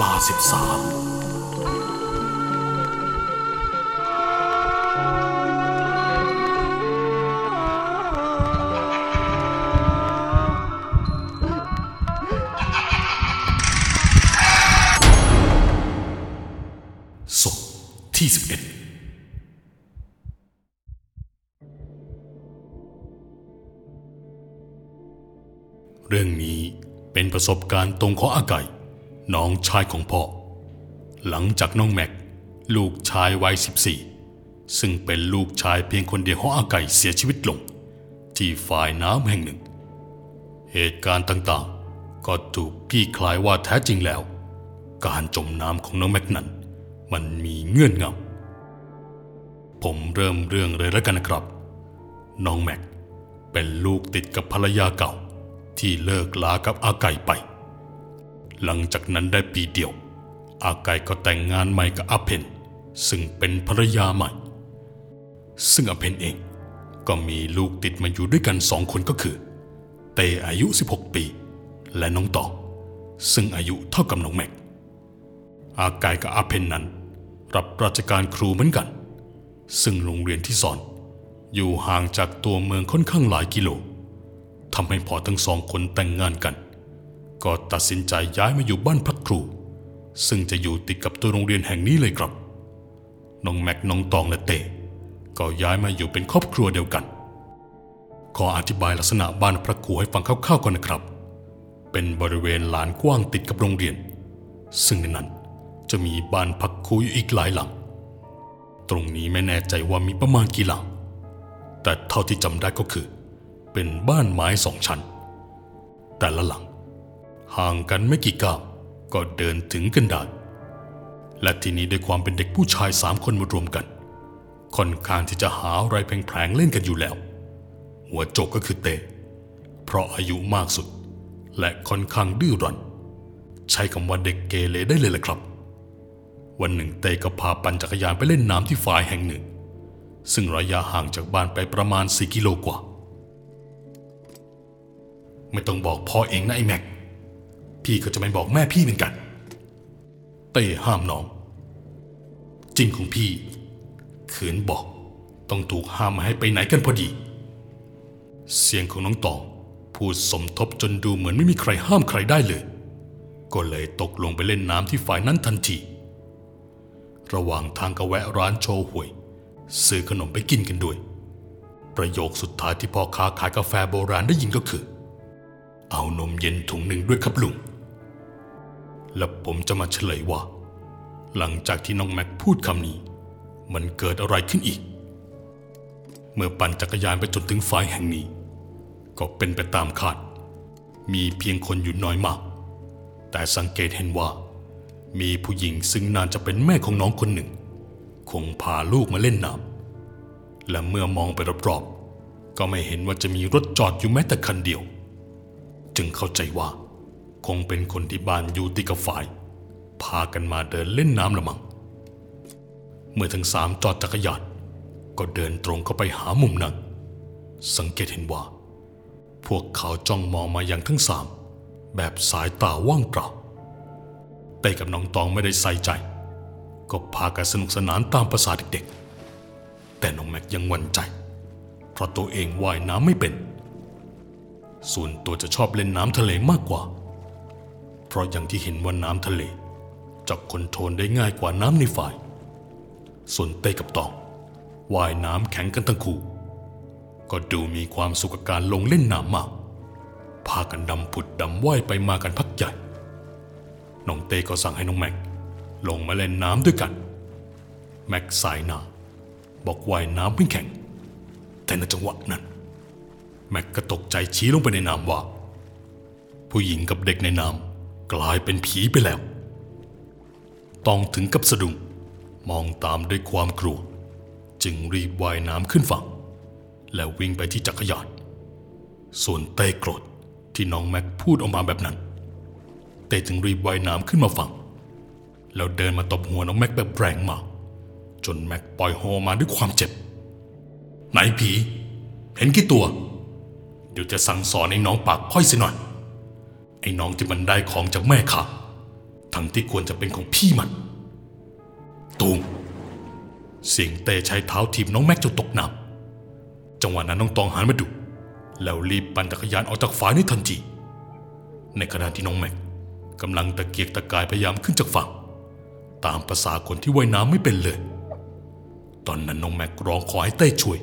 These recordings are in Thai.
ลาสิบสามศพที่สิบเอ็ดเรื่องนี้เป็นประสบการณ์ตรงของอาไก่ น้องชายของพ่อ หลังจากน้องแม็ก ลูกชายวัย 14 ซึ่งเป็นลูกชายเพียงคนเดียวของอาไก่เสียชีวิตลง ที่ฝ่ายน้ำแห่งหนึ่ง เหตุการณ์ต่างๆ ก็ถูกพี่คลายว่าแท้จริงแล้ว การจมน้ำของน้องแม็กนั้น มันมีเงื่อนงำผมเริ่มเรื่องเลยแล้วกันนะครับ น้องแม็กเป็นลูกติดกับภรรยาเก่า ที่เลิกลากับอาไก่ไป หลังจากนั้นได้ปีเดียว อาไก่ก็แต่งงานใหม่กับอาเพนซึ่งเป็นภรรยาใหม่ ซึ่งอาเพนเองก็มีลูกติดมาอยู่ด้วยกันสองคนก็คือ เตอายุ 16 ปี และน้องตองซึ่งอายุเท่ากับน้องแม็ก อาไก่กับอาเพนนั้น รับราชการครูเหมือนกัน ซึ่งโรงเรียนที่สอน อยู่ห่างจากตัวเมืองค่อนข้างหลายกิโลทำให้พอทั้งสองคนแต่งงานกัน ก็ตัดสินใจย้ายมาอยู่บ้านพักครู ซึ่งจะอยู่ติดกับตัวโรงเรียนแห่งนี้เลยครับ น้องแม็กน้องตองและเต้ก็ย้ายมาอยู่เป็นครอบครัวเดียวกัน ขออธิบายลักษณะบ้านพระครูให้ฟังคร่าวๆก่อนนะครับ เป็นบริเวณลานกว้างติดกับโรงเรียน ซึ่งในนั้นจะมีบ้านพักครูอยู่อีกหลายหลัง ตรงนี้ไม่แน่ใจว่ามีประมาณกี่หลัง แต่เท่าที่จำได้ก็คือ เป็นบ้านไม้สองชั้น แต่ละหลัง ห่างกันไม่กี่ก้าวก็เดินถึงกันได้และทีนี้ด้วยความเป็นเด็กผู้ชายสามคนมารวมกัน ค่อนข้างที่จะหาอะไรแผลงๆเล่นกันอยู่แล้ว หัวโจกก็คือเต เพราะอายุมากสุด และค่อนข้างดื้อรั้น ใช้คำว่าเด็กเกเรได้เลยละครับ วันหนึ่งเตก็พาปั่นจักรยานไปเล่นน้ำที่ฝายแห่งหนึ่ง ซึ่งระยะห่างจากบ้านไปประมาณ 4 กิโลกว่า ไม่ต้องบอกพ่อเองนะไอ้แม็ก พี่ก็จะไม่บอกแม่พี่เหมือนกัน เต้ห้ามน้อง จริงของพี่ ขืนบอกต้องถูกห้ามไมาให้ไปไหนกันพอดี เสียงของน้องตองพูดสมทบจนดูเหมือนไม่มีใครห้ามใครได้เลย ก็เลยตกลงไปเล่นน้ำที่ฝ่ายนั้นทันที ระหว่างทางก็แวะร้านโชห่วย ซื้อขนมไปกินกันด้วย ประโยคสุดท้ายที่พ่อค้าขายกาแฟโบราณได้ยินก็คือ เอานมเย็นถุงหนึ่งด้วยครับลุง และผมจะมาเฉลยว่า หลังจากที่น้องแม็กพูดคำนี้ มันเกิดอะไรขึ้นอีก เมื่อปั่นจักรยานไปจนถึงฝ่ายแห่งนี้ ก็เป็นไปตามคาด มีเพียงคนอยู่น้อยมาก แต่สังเกตเห็นว่า มีผู้หญิงซึ่งน่าจะเป็นแม่ของน้องคนหนึ่ง คงพาลูกมาเล่นน้ำและเมื่อมองไปรอบๆก็ไม่เห็นว่าจะมีรถจอดอยู่แม้แต่คันเดียว จึงเข้าใจว่า คงเป็นคนที่บ้านอยู่ติดกับฝ่าย พากันมาเดินเล่นน้ำละมัง เมื่อทั้งสามจอดจักรยานก็เดินตรงเข้าไปหามุมนั้นสังเกตเห็นว่า พวกเขาจ้องมองมาอย่างทั้งสาม แบบสายตาว่างเปล่าเต้กับน้องตองไม่ได้ใส่ใจ ก็พากันสนุกสนานตามภาษาเด็กๆ แต่น้องแม็กยังหวั่นใจ เพราะตัวเองว่ายน้ำไม่เป็น ส่วนตัวจะชอบเล่นน้ำทะเลมากกว่า เพราะอย่างที่เห็นว่าน้ำทะเลจะคอนโทรลได้ง่ายกว่าน้ำในฝ่าย ส่วนเต้กับตองว่ายน้ำแข็งกันทั้งคู่ ก็ดูมีความสุขกับการลงเล่นน้ำมาก พากันดำผุดดำว่ายไปมากันพักใหญ่ น้องเต้ก็สั่งให้น้องแม็กลงมาเล่นน้ำด้วยกัน แม็กสายหนาบอกว่ายน้ำไม่แข็ง แต่ในจังหวะนั้น แม็กก็ตกใจชี้ลงไปในน้ำว่า ผู้หญิงกับเด็กในน้ำ กลายเป็นผีไปแล้ว ต้องถึงกับสะดุ้งมองตามด้วยความกลัว จึงรีบว่ายน้ำขึ้นฝั่ง แล้ววิ่งไปที่จักรยานส่วนเต้โกรธที่น้องแม็กพูดออกมาแบบนั้น เต้จึงรีบว่ายน้ำขึ้นมาฝั่ง แล้วเดินมาตบหัวน้องแม็กแบบแรงมากจนแม็กปล่อยโฮมาด้วยความเจ็บ ไหนผี เห็นกี่ตัว เดี๋ยวจะสั่งสอนไอ้น้องปากค่อยสิหน่อย อ้น้องที่มันได้ของจากแม่ข้าทั้งที่ควรจะเป็นของพี่มันตูมเสียงเตะใช้เท้าทีบน้องแม็กจนตกน้ำจังหวะนั้นน้องตองหันมาดู แล้วรีบปั่นจักรยานออกจากฝ่ายในทันทีในขณะที่น้องแม็กกำลังตะเกียกตะกายพยายามขึ้นจากฝั่ง ตามภาษาคนที่ว่ายน้ำไม่เป็นเลย ตอนนั้นน้องแม็กร้องขอให้เต้ช่วย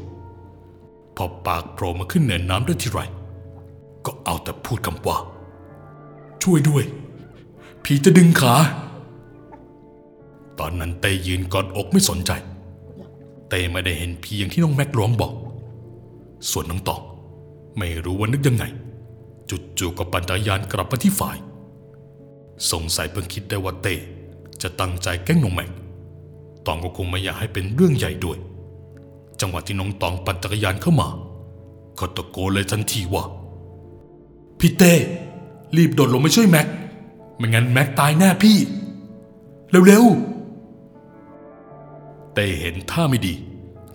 พอปากโผล่มาขึ้นเหนือน้ำได้ทีไร ก็เอาแต่พูดคำว่า ช่วยด้วย ผีจะดึงขา ตอนนั้นเต้ยืนกอดอกไม่สนใจ เต้ไม่ได้เห็นผีอย่างที่น้องแม็กร้องบอก ส่วนน้องตองไม่รู้ว่านึกยังไงจุดๆก็ปั่นจักรยานกลับมาที่ฝ่าย สงสัยเพิ่งคิดได้ว่าเต้จะตั้งใจแกล้งน้องแม็ก ตองก็คงไม่อยากให้เป็นเรื่องใหญ่ด้วย จังหวะที่น้องตองปั่นจักรยานเข้ามาก็ตะโกนเลยทันทีว่าพี่เต้ รีบโดดลงมาช่วยแม็ก ไม่งั้นแม็กตายแน่พี่ เร็วๆเต้เห็นท่าไม่ดี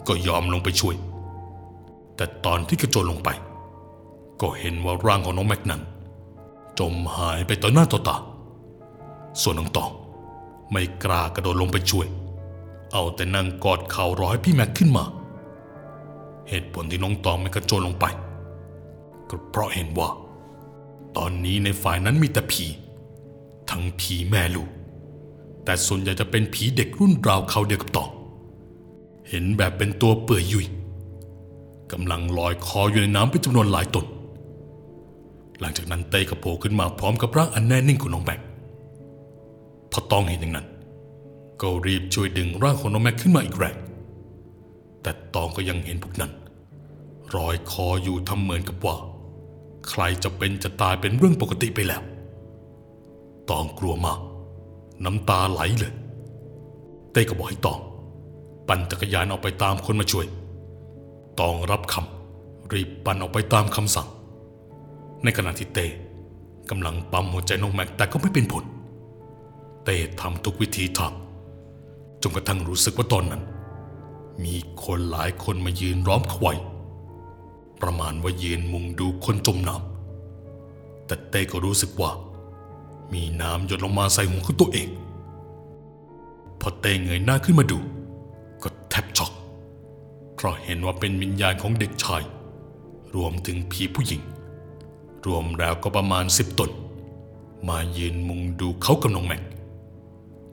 ก็ยอมลงไปช่วย แต่ตอนที่กระโจนลงไป ก็เห็นว่าร่างของน้องแม็กนั้น จมหายไปต่อหน้าต่อตา ส่วนน้องตองไม่กล้ากระโดดลงไปช่วย เอาแต่นั่งกอดเข่ารอให้พี่แม็กขึ้นมา เหตุผลที่น้องตองไม่กระโจนลงไป ก็เพราะเห็นว่า ตอนนี้ในฝ่ายนั้นมีแต่ผี ทั้งผีแม่ลูก แต่ส่วนใหญ่จะเป็นผีเด็กรุ่นราวเขาเดียวกับตองเห็นแบบเป็นตัวเปื่อยยุ่ยกำลังลอยคออยู่ในน้ำเป็นจำนวนหลายตน หลังจากนั้นเต้กระโผล่ขึ้นมาพร้อมกับร่างอันแน่นิ่งของน้องแบกพอตองเห็นอย่างนั้น ก็รีบช่วยดึงร่างของน้องแม็กขึ้นมาอีกแรง แต่ตองก็ยังเห็นพวกนั้นรอยคออยู่ทำเหมือนกับว่า ใครจะเป็นจะตายเป็นเรื่องปกติไปแล้ว ตองกลัวมาก น้ำตาไหลเลย เต้ก็บอกให้ตอง ปั่นจักรยานออกไปตามคนมาช่วย ตองรับคำรีบปั่นออกไปตามคำสั่ง ในขณะที่เต้กำลังปั๊มหัวใจน้องแม็กแต่ก็ไม่เป็นผล เต้ทำทุกวิธีทางจนกระทั่งรู้สึกว่าตอนนั้น มีคนหลายคนมายืนล้อมเขาไว้ ประมาณว่ายืนมุงดูคนจมน้ำแต่เต้ก็รู้สึกว่า มีน้ำหยดลงมาใส่หัวของตัวเอง พอเต้เงยหน้าขึ้นมาดู ก็แทบช็อกเพราะเห็นว่าเป็นวิญญาณของเด็กชาย รวมถึงผีผู้หญิง รวมแล้วก็ประมาณสิบตน มายืนมุงดูเขากับน้องแม็ก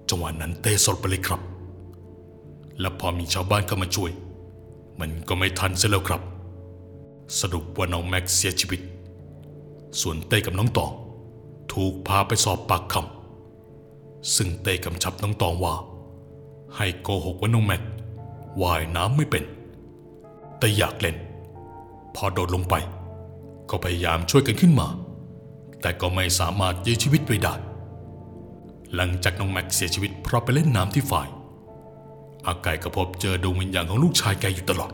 จังหวะนั้นเต้สลบไปเลยครับ และพอมีชาวบ้านเข้ามาช่วย มันก็ไม่ทันเสียแล้วครับ สรุปว่าน้องแม็กเสียชีวิต ส่วนเต้กับน้องตอง ถูกพาไปสอบปากคำซึ่งเต้กำชับน้องตองว่า ให้โกหกว่าน้องแม็กว่ายน้ำไม่เป็น แต่อยากเล่น พอโดดลงไป ก็พยายามช่วยกันขึ้นมา แต่ก็ไม่สามารถยื้อชีวิตไว้ได้หลังจากน้องแม็กเสียชีวิตเพราะไปเล่นน้ำที่ฝ่าย อาไก่ก็พบเจอดวงวิญญาณของลูกชายแกอยู่ตลอด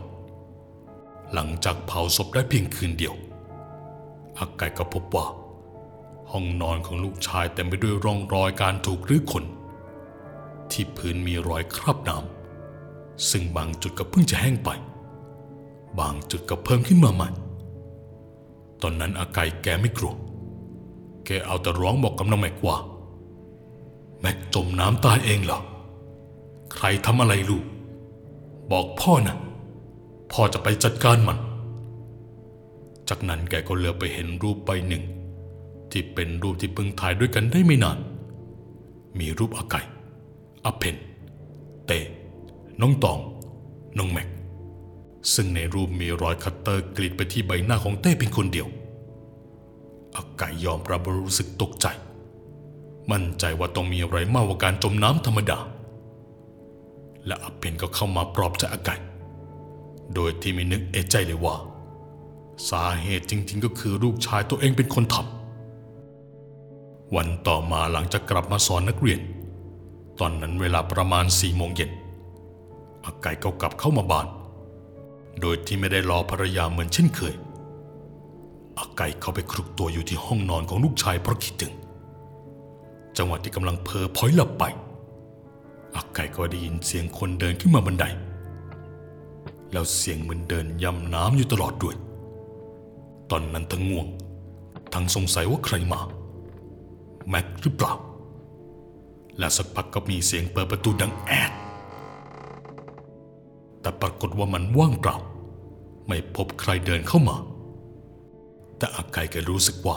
หลังจากเผาศพได้เพียงคืนเดียวอาไก่ก็พบว่า ห้องนอนของลูกชายเต็มไปด้วยร่องรอยการถูกรื้อขนที่พื้นมีรอยคราบน้ำซึ่งบางจุดก็เพิ่งจะแห้งไป บางจุดก็เพิ่มขึ้นมาใหม่ ตอนนั้นอาไก่แกไม่กลัว แกเอาแต่ร้องบอกกับน้องแม็กว่า แม็กจมน้ำตายเองเหรอ ใครทำอะไรลูก บอกพ่อนะ พ่อจะไปจัดการมัน จากนั้นแกก็เหลือบไปเห็นรูปใบหนึ่ง ที่เป็นรูปที่เพิ่งถ่ายด้วยกันได้ไม่นาน มีรูปอาไก่อาเพ็ญ เต้ น้องตอง น้องแม็ก ซึ่งในรูปมีรอยคัตเตอร์กรีดไปที่ใบหน้าของเต้เป็นคนเดียวอาไก่ยอมรับรู้สึกตกใจ มั่นใจว่าต้องมีอะไรมากกว่าการจมน้ำธรรมดา และอาเพนก็เข้ามาปลอบใจอาไก่ โดยที่ไม่นึกเอะใจเลยว่า สาเหตุจริงๆ ก็คือลูกชายตัวเองเป็นคนทำวันต่อมาหลังจากกลับมาสอนนักเรียน ตอนนั้นเวลาประมาณสี่โมงเย็นอาไก่ก็กลับเข้ามาบ้าน โดยที่ไม่ได้รอภรรยาเหมือนเช่นเคยอาไก่เข้าไปคลุกตัวอยู่ที่ห้องนอนของลูกชายเพราะคิดถึง จังหวะที่กำลังเพลอพลอยหลับไปอาไก่ก็ได้ยินเสียงคนเดินขึ้นมาบันได แล้วเสียงเหมือนเดินย่ำน้ำอยู่ตลอดด้วย ตอนนั้นทั้งง่วง ทั้งสงสัยว่าใครมา แม็กหรือเปล่า และสักพักก็มีเสียงเปิดประตูดังแอด แต่ปรากฏว่ามันว่างเปล่า ไม่พบใครเดินเข้ามา แต่อาไก่ก็รู้สึกว่า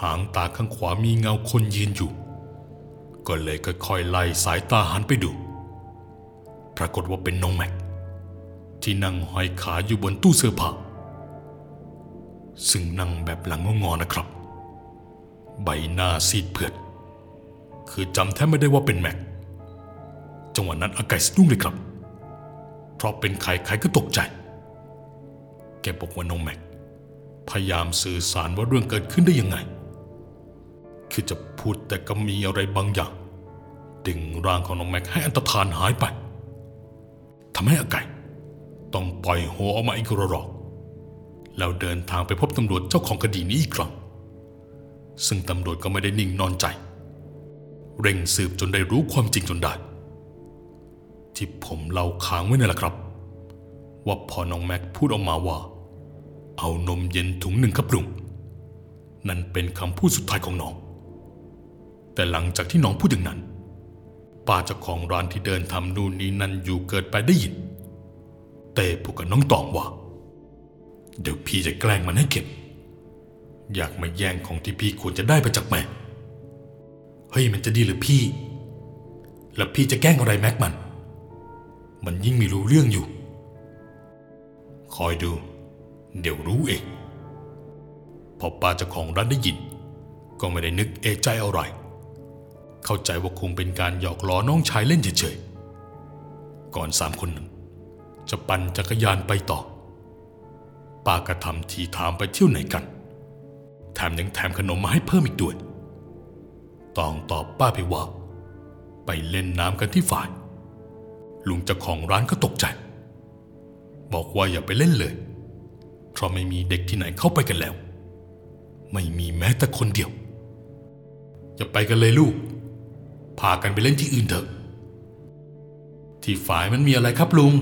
หางตาข้างขวามีเงาคนยืนอยู่ ก็เลยค่อยๆไล่สายตาหันไปดู ปรากฏว่าเป็นน้องแม็ก ที่นั่งห้อยขาอยู่บนตู้เสื้อผ้าซึ่งนั่งแบบหลังงอๆนะครับ ใบหน้าซีดเผือด คือจำแทบไม่ได้ว่าเป็นแม็ก จังหวะนั้นอาไก่สะดุ้งเลยครับ เพราะเป็นใครใครก็ตกใจ แกบอกว่าน้องแม็ก พยายามสื่อสารว่าเรื่องเกิดขึ้นได้ยังไง คือจะพูดแต่ก็มีอะไรบางอย่าง ดึงร่างของน้องแม็กให้อันตรธานหายไปทำให้อาไก่ ต้องปล่อยหัวออกมาอีกระรอกแล้วเดินทางไปพบตำรวจเจ้าของคดีนี้อีกครั้งซึ่งตำรวจก็ไม่ได้นิ่งนอนใจ เร่งสืบจนได้รู้ความจริงจนได้ ที่ผมเล่าค้างไว้นั่นแหละครับ ว่าพอน้องแม็กพูดออกมาว่า เอานมเย็นถุงหนึ่งครับลุงนั่นเป็นคำพูดสุดท้ายของน้อง แต่หลังจากที่น้องพูดอย่างนั้นป้าเจ้าของร้านที่เดินทำนู่นนี่นั่นอยู่เกิดไปได้ยิน เต้พูดกับน้องตองว่า เดี๋ยวพี่จะแกล้งมันให้เข็ดอยากมาแย่งของที่พี่ควรจะได้ไปจากแม่ เฮ้ยมันจะดีหรือพี่ แล้วพี่จะแกล้งอะไรแม็กมัน มันยิ่งไม่รู้เรื่องอยู่ คอยดู เดี๋ยวรู้เอง พอป้าเจ้าของร้านได้ยิน ก็ไม่ได้นึกเอะใจอะไร เข้าใจว่าคงเป็นการหยอกล้อน้องชายเล่นเฉยๆ ก่อนสามคนนั้น จะปั่นจักรยานไปต่อ ป้าก็ทำทีถามไปเที่ยวไหนกัน แถมยังแถมขนมมาให้เพิ่มอีกด้วย ตองตอบป้าไปว่า ไปเล่นน้ำกันที่ฝ่าย ลุงเจ้าของร้านก็ตกใจ บอกว่าอย่าไปเล่นเลย เพราะไม่มีเด็กที่ไหนเข้าไปกันแล้ว ไม่มีแม้แต่คนเดียว อย่าไปกันเลยลูก พากันไปเล่นที่อื่นเถอะที่ฝ่ายมันมีอะไรครับลุง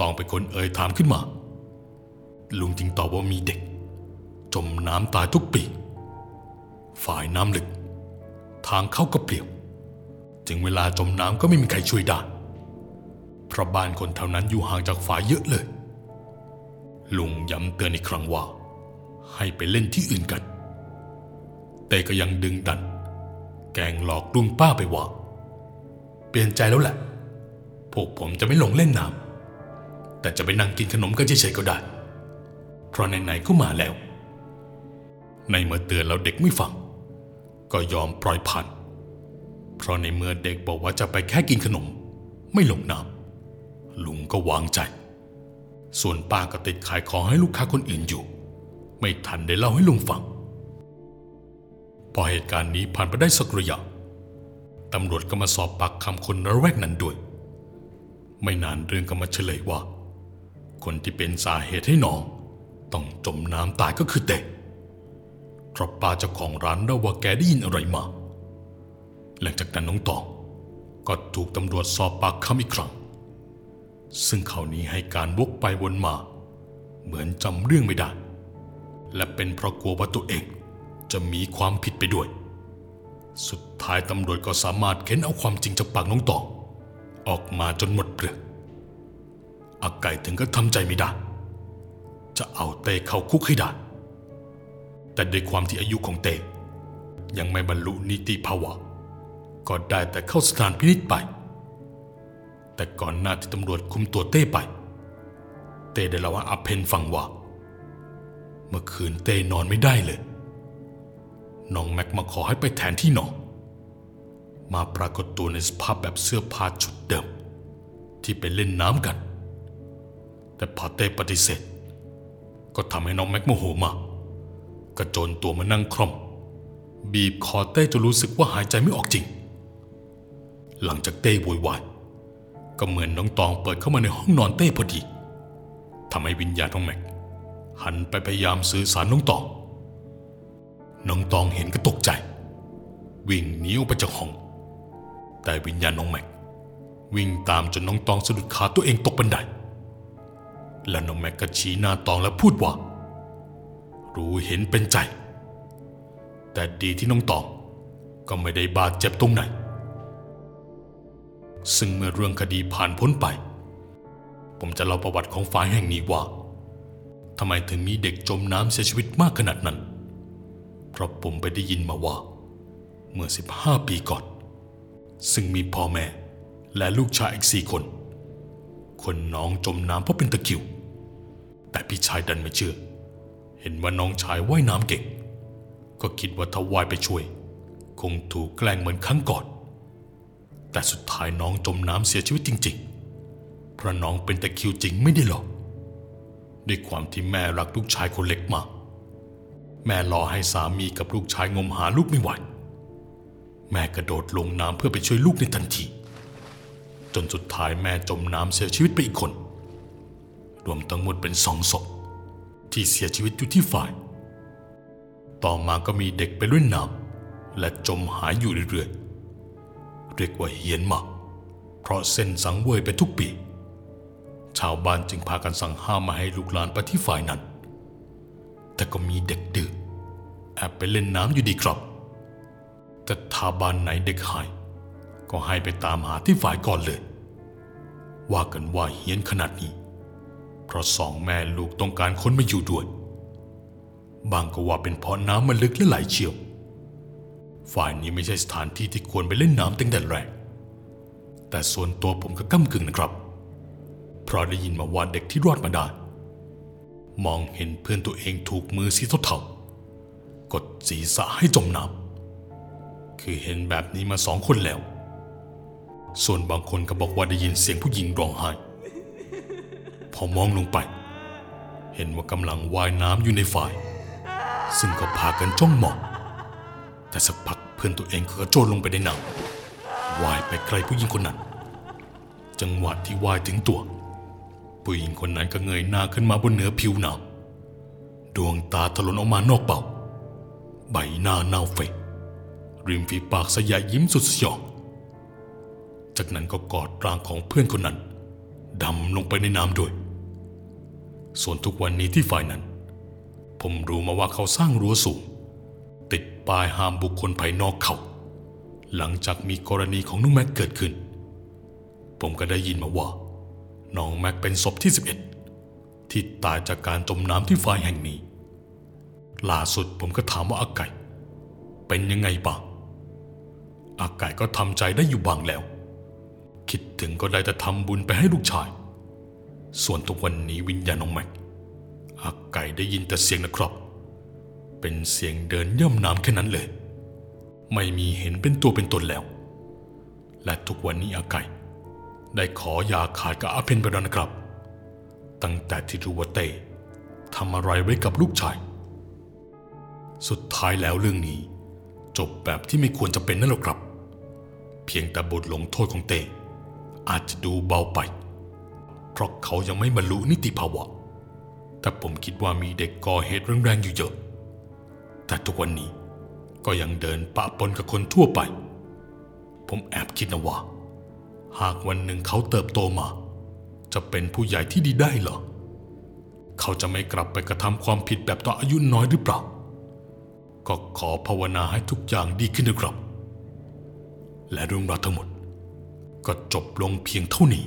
ต้องเป็นคนเอ่ยถามขึ้นมา ลุงจึงตอบว่ามีเด็ก จมน้ำตายทุกปี ฝ่ายน้ำลึก ทางเข้าก็เปลี่ยว จึงเวลาจมน้ำก็ไม่มีใครช่วยได้เพราะบ้านคนแถวนั้นอยู่ห่างจากฝ่ายเยอะเลย ลุงย้ำเตือนอีกครั้งว่า ให้ไปเล่นที่อื่นกัน แต่ก็ยังดึงดัน แกล้งหลอกลุงป้าไปว่า เปลี่ยนใจแล้วแหละพวกผมจะไม่ลงเล่นน้ำ แต่จะไปนั่งกินขนมกันเฉยๆก็ได้ เพราะไหนๆก็มาแล้ว ในเมื่อเตือนแล้วเด็กไม่ฟัง ก็ยอมปล่อยผ่าน เพราะในเมื่อเด็กบอกว่าจะไปแค่กินขนม ไม่ลงน้ำลุงก็วางใจ ส่วนป้าก็ติดขายของให้ลูกค้าคนอื่นอยู่ ไม่ทันได้เล่าให้ลุงฟัง พอเหตุการณ์นี้ผ่านไปได้สักระยะตำรวจก็มาสอบปากคำคนระแวกนั้นด้วย ไม่นานเรื่องก็มาเฉลยว่า คนที่เป็นสาเหตุให้น้อง ต้องจมน้ำตายก็คือเด็กเพราะป้าเจ้าของร้านเล่าว่าแกได้ยินอะไรมา หลังจากนั้นน้องตองก็ถูกตำรวจสอบปากคำอีกครั้ง ซึ่งเขานี้ให้การวกไปวนมา เหมือนจำเรื่องไม่ได้ และเป็นเพราะกลัวว่าตัวเองจะมีความผิดไปด้วย สุดท้ายตำรวจก็สามารถเค้นเอาความจริงจากปากน้องตอง ออกมาจนหมดเปลือก อาไก่ถึงก็ทำใจไม่ได้ จะเอาเตเข้าคุกให้ได้ แต่ด้วยความที่อายุของเต ยังไม่บรรลุนิติภาวะ ก็ได้แต่เข้าสถานพินิจไป แต่ก่อนหน้าที่ตำรวจคุมตัวเต้ไป เต้ได้เล่าว่าอาเพนฟังว่า เมื่อคืนเต้นอนไม่ได้เลย น้องแม็กมาขอให้ไปแทนที่นอนมาปรากฏตัวในสภาพแบบเสื้อผ้าชุดเดิม ที่ไปเล่นน้ำกัน แต่พอเต้ปฏิเสธ ก็ทำให้น้องแม็กโมโหมากกระโจนตัวมานั่งคร่อม บีบคอเต้จนรู้สึกว่าหายใจไม่ออกจริง หลังจากเต้โวยวายก็เหมือนน้องตองเปิดเข้ามาในห้องนอนเต้พอดีทำให้วิญญาณของแม็ก หันไปพยายามสื่อสารน้องตอง น้องตองเห็นก็ตกใจ วิ่งหนีออกไปจากห้อง แต่วิญญาณน้องแม็ก วิ่งตามจนน้องตองสะดุดขาตัวเองตกบันได และน้องแม็กก็ชี้หน้าตองและพูดว่า รู้เห็นเป็นใจ แต่ดีที่น้องตองก็ไม่ได้บาดเจ็บตรงไหน ซึ่งเมื่อเรื่องคดีผ่านพ้นไป ผมจะเล่าประวัติของฝ่ายแห่งนี้ว่าทำไมถึงมีเด็กจมน้ำเสียชีวิตมากขนาดนั้น เพราะผมไปได้ยินมาว่า เมื่อ 15 ปีก่อน ซึ่งมีพ่อแม่และลูกชายอีกสี่คน คนน้องจมน้ำเพราะเป็นตะคิว แต่พี่ชายดันไม่เชื่อ เห็นว่าน้องชายว่ายน้ำเก่ง ก็คิดว่าถ้าว่ายไปช่วย คงถูกแกล้งเหมือนครั้งก่อน แต่สุดท้ายน้องจมน้ำเสียชีวิตจริง ๆ เพราะน้องเป็นตะคิวจริงไม่ได้หรอกด้วยความที่แม่รักลูกชายคนเล็กมาก แม่รอให้สามีกับลูกชายงมหาลูกไม่ไหว แม่กระโดดลงน้ำเพื่อไปช่วยลูกในทันที จนสุดท้ายแม่จมน้ำเสียชีวิตไปอีกคน รวมทั้งหมดเป็นสองศพที่เสียชีวิตอยู่ที่ฝ่าย ต่อมาก็มีเด็กไปเล่นน้ำและจมหายอยู่เรื่อยๆ เรียกว่าเฮียนมาก เพราะเส้นสังเวยไปทุกปี ชาวบ้านจึงพากันสั่งห้ามมาให้ลูกหลานไปที่ฝ่ายนั้น แต่ก็มีเด็กดื้อแอบไปเล่นน้ำอยู่ดีครับ แต่ถ้าบ้านไหนเด็กหาย ก็ให้ไปตามหาที่ฝ่ายก่อนเลย ว่ากันว่าเฮียนขนาดนี้ เพราะสองแม่ลูกต้องการคนมาอยู่ด้วย บางก็ว่าเป็นเพราะน้ำมันลึกและไหลเชี่ยว ฝ่ายนี้ไม่ใช่สถานที่ที่ควรไปเล่นน้ำตั้งแต่แรก แต่ส่วนตัวผมก็ก้ากึ่งนะครับ เพราะได้ยินมาว่าเด็กที่รอดมาได้ มองเห็นเพื่อนตัวเองถูกมือสีเทาๆกดศีรษะให้จมน้ำคือเห็นแบบนี้มาสองคนแล้ว ส่วนบางคนก็บอกว่าได้ยินเสียงผู้หญิงร้องไห้ พอมองลงไป เห็นว่ากำลังว่ายน้ำอยู่ในฝ่าย ซึ่งก็พากันจ้องมองแต่สักพักเพื่อนตัวเองก็กระโจนลงไปในน้ำว่ายไปไกลผู้หญิงคนนั้น จังหวะที่ว่ายถึงตัว ผู้หญิงคนนั้นก็เงยหน้าขึ้นมาบนเหนือผิวน้ำดวงตาถลนออกมานอกเป่า ใบหน้าเน่าเฟะริมฝีปากสยายยิ้มสุดสยองจากนั้นก็กอดร่างของเพื่อนคนนั้นดำลงไปในน้ำด้วย ส่วนทุกวันนี้ที่ฝ่ายนั้น ผมรู้มาว่าเขาสร้างรั้วสูง ติดป้ายห้ามบุคคลภายนอกเขา หลังจากมีกรณีของน้องแม็กเกิดขึ้น ผมก็ได้ยินมาว่า น้องแม็กเป็นศพที่ 11 ที่ตายจากการจมน้ำที่ฝ่ายแห่งนี้ ล่าสุดผมก็ถามว่าอาไก่เป็นยังไงบ้างอาไก่ก็ทำใจได้อยู่บางแล้ว คิดถึงก็ได้แต่ทำบุญไปให้ลูกชาย ส่วนทุกวันนี้วิญญาณน้องแม็กอาไก่ได้ยินแต่เสียงนะครับ เป็นเสียงเดินย่ำน้ำแค่นั้นเลย ไม่มีเห็นเป็นตัวเป็นตนแล้ว และทุกวันนี้อาไก่ ได้ขออยาขาดกับอาเพนไปแล้วนะครับ ตั้งแต่ที่รู้ว่าเต้ทำอะไรไว้กับลูกชาย สุดท้ายแล้วเรื่องนี้ จบแบบที่ไม่ควรจะเป็นนั่นหรอกครับ เพียงแต่บทลงโทษของเต้อาจจะดูเบาไป เพราะเขายังไม่บรรลุนิติภาวะ แต่ผมคิดว่ามีเด็กก่อเหตุแรงๆอยู่เยอะ แต่ทุกวันนี้ก็ยังเดินปะปนกับคนทั่วไป ผมแอบคิดนะว่า หากวันหนึ่งเขาเติบโตมา จะเป็นผู้ใหญ่ที่ดีได้เหรอ เขาจะไม่กลับไปกระทำความผิดแบบตอนอายุน้อยหรือเปล่า ก็ขอภาวนาให้ทุกอย่างดีขึ้นนะครับ และเรื่องราวทั้งหมดก็จบลงเพียงเท่านี้